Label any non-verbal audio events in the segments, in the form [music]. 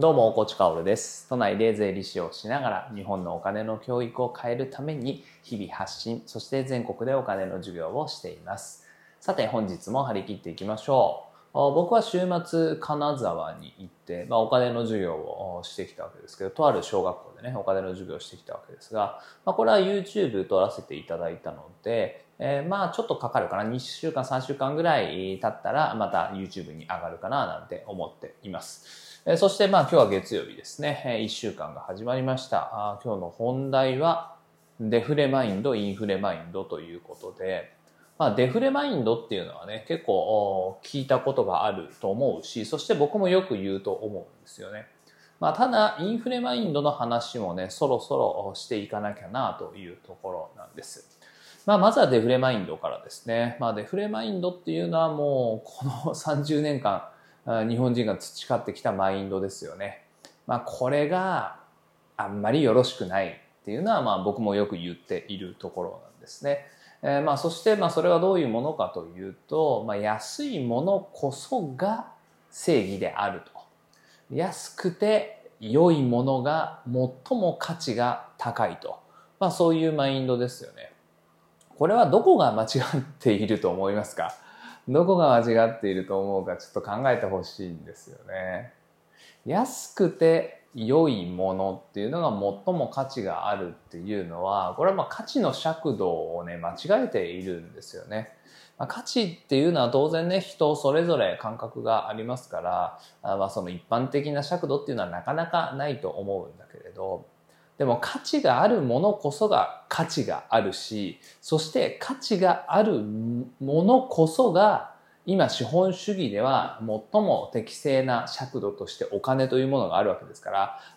どうも、コチカオルです。都内で税理士をしながら日本のお金の教育を変えるために日々発信、そして全国でお金の授業をしています。さて、本日も張り切っていきましょう。僕は週末、金沢に行って、まあ、お金の授業をしてきたわけですけど、とある小学校でね、お金の授業をしてきたわけですが、まあ、これは YouTube 撮らせていただいたので、えー、まあちょっとかかるかな。2週間、3週間ぐらい経ったら、また YouTube に上がるかな、なんて思っています。そしてまあ今日は月曜日ですね。え、1週間が始まりました。今日の本題は、デフレマインド、インフレマインドということで、まあ、デフレマインドっていうのはね、結構聞いたことがあると思うし、そして僕もよく言うと思うんですよね。まあ、ただ、インフレマインドの話もね、そろそろしていかなきゃなというところなんです。まあ、まずはデフレマインドからですね。まあ、デフレマインドっていうのはもう、この [laughs] 30年間、日本人が培ってきたマインドですよね。まあ、これがあんまりよろしくないっていうのは、まあ、僕もよく言っているところなんですね。えー、まあそしてまあそれはどういうものかというと、まあ、安いものこそが正義であると。安くて良いものが最も価値が高いと。まあそういうマインドですよね。これはどこが間違っていると思いますか？どこが間違っていると思うかちょっと考えてほしいんですよね。安くて良いものっていうのが最も価値があるっていうのは、これはまあ価値の尺度をね、間違えているんですよね。まあ、価値っていうのは当然ね、人それぞれ感覚がありますから、あまあその一般的な尺度っていうのはなかなかないと思うんだけれど、でも価値があるものこそが価値があるし、そして価値があるものこそが今資本主義では最も適正な尺度としてお金というものがあるわけですか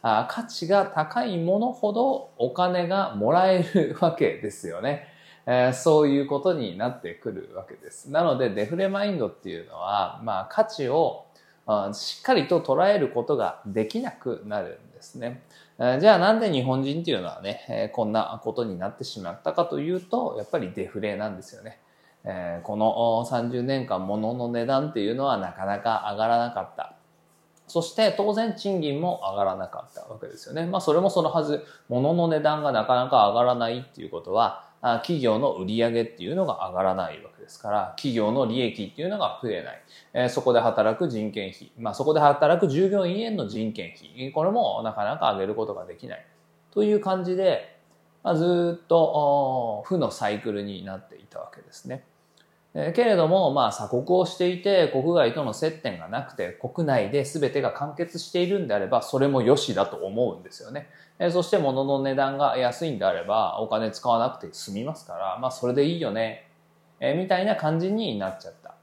ら価値が高いものほどお金がもらえるわけですよね、えー、そういうことになってくるわけですなのでデフレマインドっていうのは、まあ、価値をしっかりと捉えることができなくなるんですね。じゃあなんで日本人っていうのはね、こんなことになってしまったかというと、やっぱりデフレなんですよね。この30年間物の値段っていうのはなかなか上がらなかった。そして当然賃金も上がらなかったわけですよね。まあそれもそのはず、物の値段がなかなか上がらないっていうことは、企業の売り上げっていうのが上がらないわけですから、企業の利益っていうのが増えない。えー、そこで働く人件費、まあそこで働く従業員への人件費、これもなかなか上げることができない。という感じで、まあ、ずっと負のサイクルになっていたわけですね。えけれども、まあ、鎖国をしていて、国外との接点がなくて、国内で全てが完結しているんであれば、それも良しだと思うんですよね。えそして物の値段が安いんであれば、お金使わなくて済みますから、まあ、それでいいよね。えみたいな感じになっちゃった。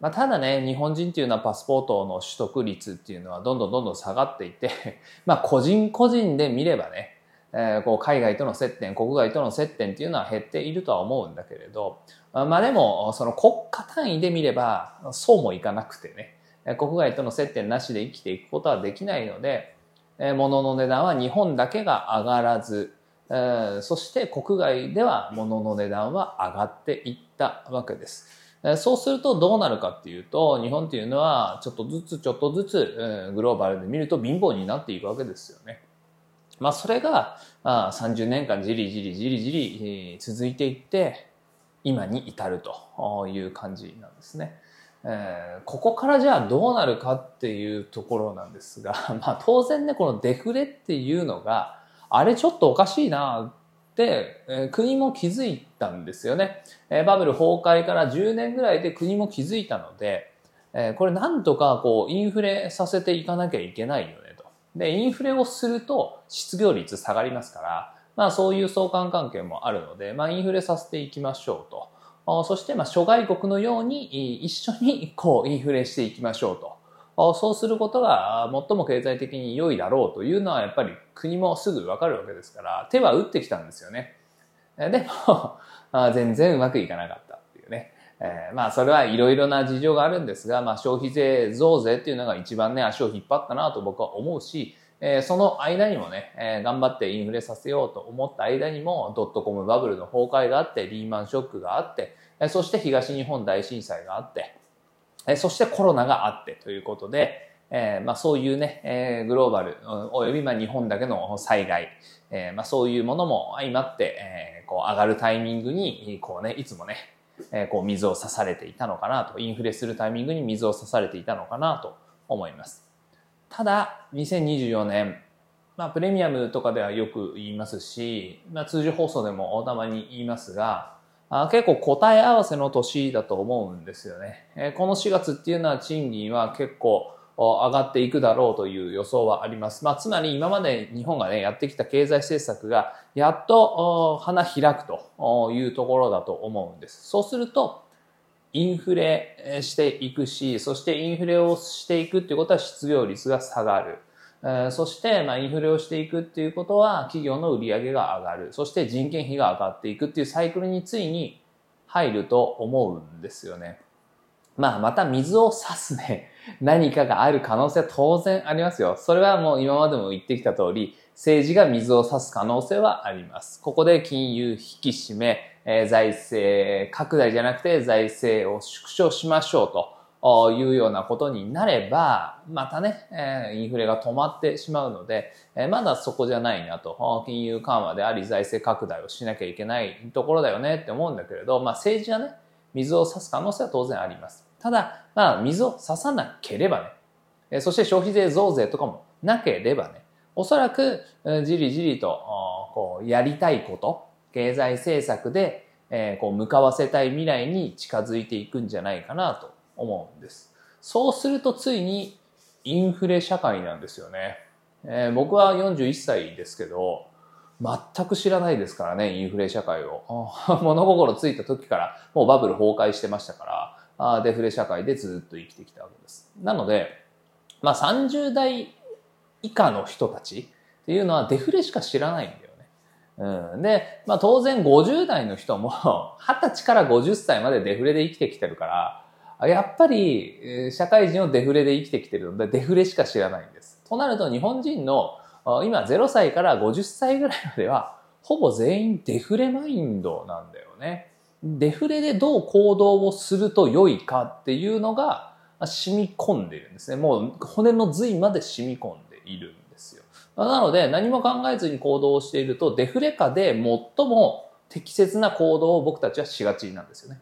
まあ、ただね、日本人っていうのはパスポートの取得率っていうのはどんどんどんどん下がっていて、[laughs] まあ、個人個人で見ればね、えー、こう海外との接点、国外との接点っていうのは減っているとは思うんだけれど、まあでも、その国家単位で見れば、そうもいかなくてね、国外との接点なしで生きていくことはできないので、物の値段は日本だけが上がらず、そして国外では物の値段は上がっていったわけです。そうするとどうなるかっていうと、日本っていうのはちょっとずつちょっとずつグローバルで見ると貧乏になっていくわけですよね。まあそれが30年間じりじりじりじり続いていって、今に至るという感じなんですね。えー、ここからじゃあどうなるかっていうところなんですが、[laughs] まあ当然ね、このデフレっていうのが、あれちょっとおかしいなって、え、国も気づいたんですよね、え。バブル崩壊から10年ぐらいで国も気づいたので、えこれなんとかこうインフレさせていかなきゃいけないよねと。で、インフレをすると失業率下がりますから、まあそういう相関関係もあるので、まあインフレさせていきましょうと。そしてまあ諸外国のように一緒にこうインフレしていきましょうと。そうすることが最も経済的に良いだろうというのはやっぱり国もすぐわかるわけですから、手は打ってきたんですよね。でも、[laughs] 全然うまくいかなかったっていうね。えー、まあそれはいろいろな事情があるんですが、まあ消費税増税っていうのが一番ね足を引っ張ったなと僕は思うし、えー、その間にもね、えー、頑張ってインフレさせようと思った間にもドットコムバブルの崩壊があって、リーマンショックがあって、そして東日本大震災があって、え、そしてコロナがあってということで、えー、まあ、そういうね、えー、グローバル、およびまあ日本だけの災害、えー、まあ、そういうものも相まって、え、こう上がるタイミングに、こうね、いつもね、え、こう水を差されていたのかなと、インフレするタイミングに水を差されていたのかなと思います。ただ、2024年、まあ、プレミアムとかではよく言いますし、まあ、通常放送でもたまに言いますが、あ結構答え合わせの年だと思うんですよね。え、この4月っていうのは賃金は結構上がっていくだろうという予想はあります。まあ、つまり今まで日本がね、やってきた経済政策がやっと花開くというところだと思うんです。そうすると、インフレしていくし、そしてインフレをしていくっていうことは失業率が下がる。そして、ま、インフレをしていくっていうことは企業の売り上げが上がる。そして人件費が上がっていくっていうサイクルについに入ると思うんですよね。まあ、また水を差すね、[laughs] 何かがある可能性は当然ありますよ。それはもう今までも言ってきた通り、政治が水を差す可能性はあります。ここで金融引き締め、え、財政拡大じゃなくて財政を縮小しましょうというようなことになれば、またね、え、インフレが止まってしまうので、え、まだそこじゃないなと、金融緩和であり財政拡大をしなきゃいけないところだよねって思うんだけれど、まあ政治がね、水を差す可能性は当然あります。ただ、まあ、水を差さなければね、そして消費税増税とかもなければね、おそらく、じりじりと、こう、やりたいこと、経済政策で、え、こう、向かわせたい未来に近づいていくんじゃないかなと思うんです。そうするとついにインフレ社会なんですよね。えー、僕は41歳ですけど、全く知らないですからね、インフレ社会を。[laughs] 物心ついた時からもうバブル崩壊してましたから、あデフレ社会でずっと生きてきたわけです。なので、まあ30代以下の人たちっていうのはデフレしか知らないんだよね。うん、で、まあ当然50代の人も [laughs] 20歳から50歳までデフレで生きてきてるから、やっぱり社会人をデフレで生きてきてるのでデフレしか知らないんです。となると日本人の今0歳から50歳ぐらいまではほぼ全員デフレマインドなんだよね。デフレでどう行動をすると良いかっていうのが染み込んでいるんですね。もう骨の髄まで染み込んでいるんですよ。なので何も考えずに行動をしているとデフレ下で最も適切な行動を僕たちはしがちなんですよね。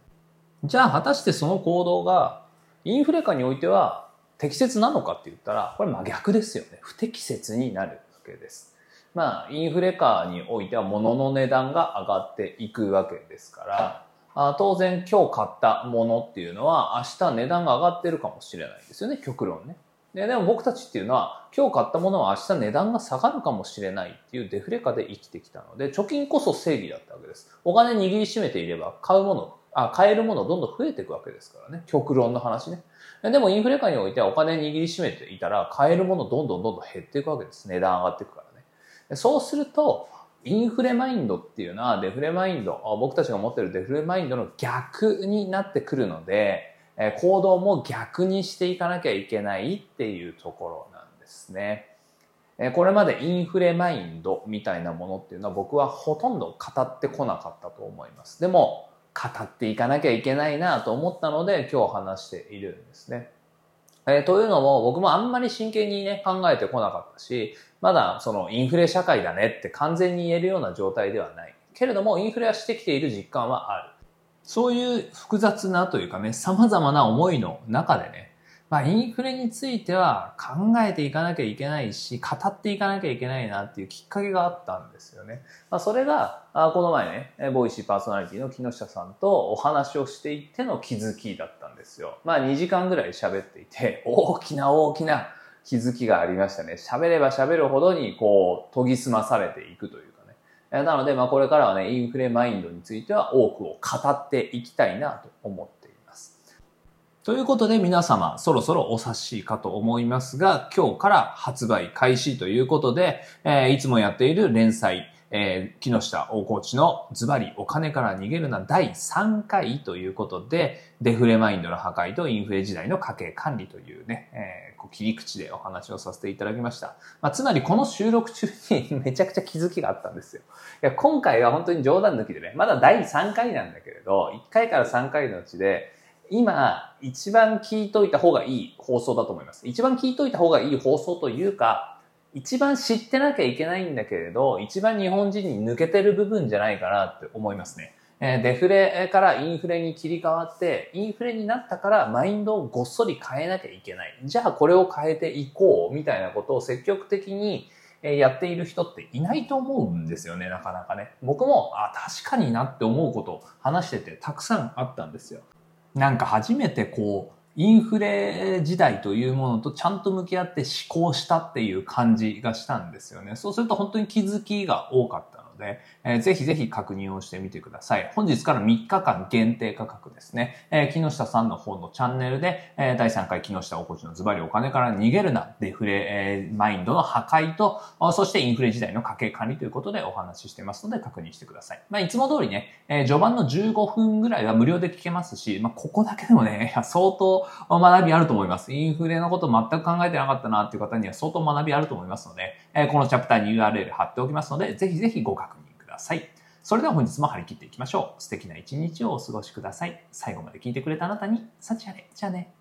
じゃあ果たしてその行動がインフレ下においては適切なのかって言ったら、これ真逆ですよね。不適切になるわけです。まあ、インフレ下においては物の値段が上がっていくわけですから、あ当然今日買ったものっていうのは明日値段が上がってるかもしれないですよね、極論ね。ででも僕たちっていうのは今日買ったものは明日値段が下がるかもしれないっていうデフレ下で生きてきたので、貯金こそ正義だったわけです。お金握りしめていれば買うもの、あ、買えるものどんどん増えていくわけですからね。極論の話ね。でもインフレ下においてはお金握りしめていたら買えるものどんどんどんどん減っていくわけです。値段上がっていくからね。そうすると、インフレマインドっていうのはデフレマインド、僕たちが持ってるデフレマインドの逆になってくるので、行動も逆にしていかなきゃいけないっていうところなんですね。これまでインフレマインドみたいなものっていうのは僕はほとんど語ってこなかったと思います。でも、語っていかなきゃいけないなと思ったので今日話しているんですね。えー、というのも僕もあんまり真剣にね考えてこなかったし、まだそのインフレ社会だねって完全に言えるような状態ではない。けれどもインフレはしてきている実感はある。そういう複雑なというかね、様々な思いの中でね、まあ、インフレについては考えていかなきゃいけないし、語っていかなきゃいけないなっていうきっかけがあったんですよね。まあ、それが、この前ね、ボイシーパーソナリティの木下さんとお話をしていっての気づきだったんですよ。まあ2時間ぐらい喋っていて、大きな大きな気づきがありましたね。喋れば喋るほどにこう研ぎ澄まされていくというかね。なので、まあこれからはね、インフレマインドについては多くを語っていきたいなと思ってということで皆様そろそろお察しかと思いますが、今日から発売開始ということで、えー、いつもやっている連載、えー、木下大河内のズバリお金から逃げるな第3回ということで、デフレマインドの破壊とインフレ時代の家計管理というね、えー、切り口でお話をさせていただきました。まあ、つまりこの収録中に [laughs] めちゃくちゃ気づきがあったんですよ。いや今回は本当に冗談抜きでね、まだ第3回なんだけれど、1回から3回のうちで、今、一番聞いといた方がいい放送だと思います。一番聞いといた方がいい放送というか、一番知ってなきゃいけないんだけれど、一番日本人に抜けてる部分じゃないかなって思いますね。えデフレからインフレに切り替わって、インフレになったからマインドをごっそり変えなきゃいけない。じゃあこれを変えていこうみたいなことを積極的にやっている人っていないと思うんですよね、なかなかね。僕も、あ、確かになって思うことを話しててたくさんあったんですよ。なんか初めてこう、インフレ時代というものとちゃんと向き合って思考したっていう感じがしたんですよね。そうすると本当に気づきが多かったので、えー、ぜひぜひ確認をしてみてください。本日から3日間限定価格ですね。えー、木下さんの方のチャンネルで、えー、第3回木下おこちのズバリお金から逃げるな、デフレ、えー、マインドの破壊と、そしてインフレ時代の家計管理ということでお話ししてますので確認してください。まあ、いつも通りね、えー、序盤の15分ぐらいは無料で聞けますし、まあ、ここだけでもね、相当学びあると思います。インフレのこと全く考えてなかったなっていう方には相当学びあると思いますので、えー、このチャプターに URL 貼っておきますので、ぜひぜひご確認ださい。それでは本日も張り切っていきましょう。素敵な一日をお過ごしください。最後まで聞いてくれたあなたに、幸あれ。じゃあね。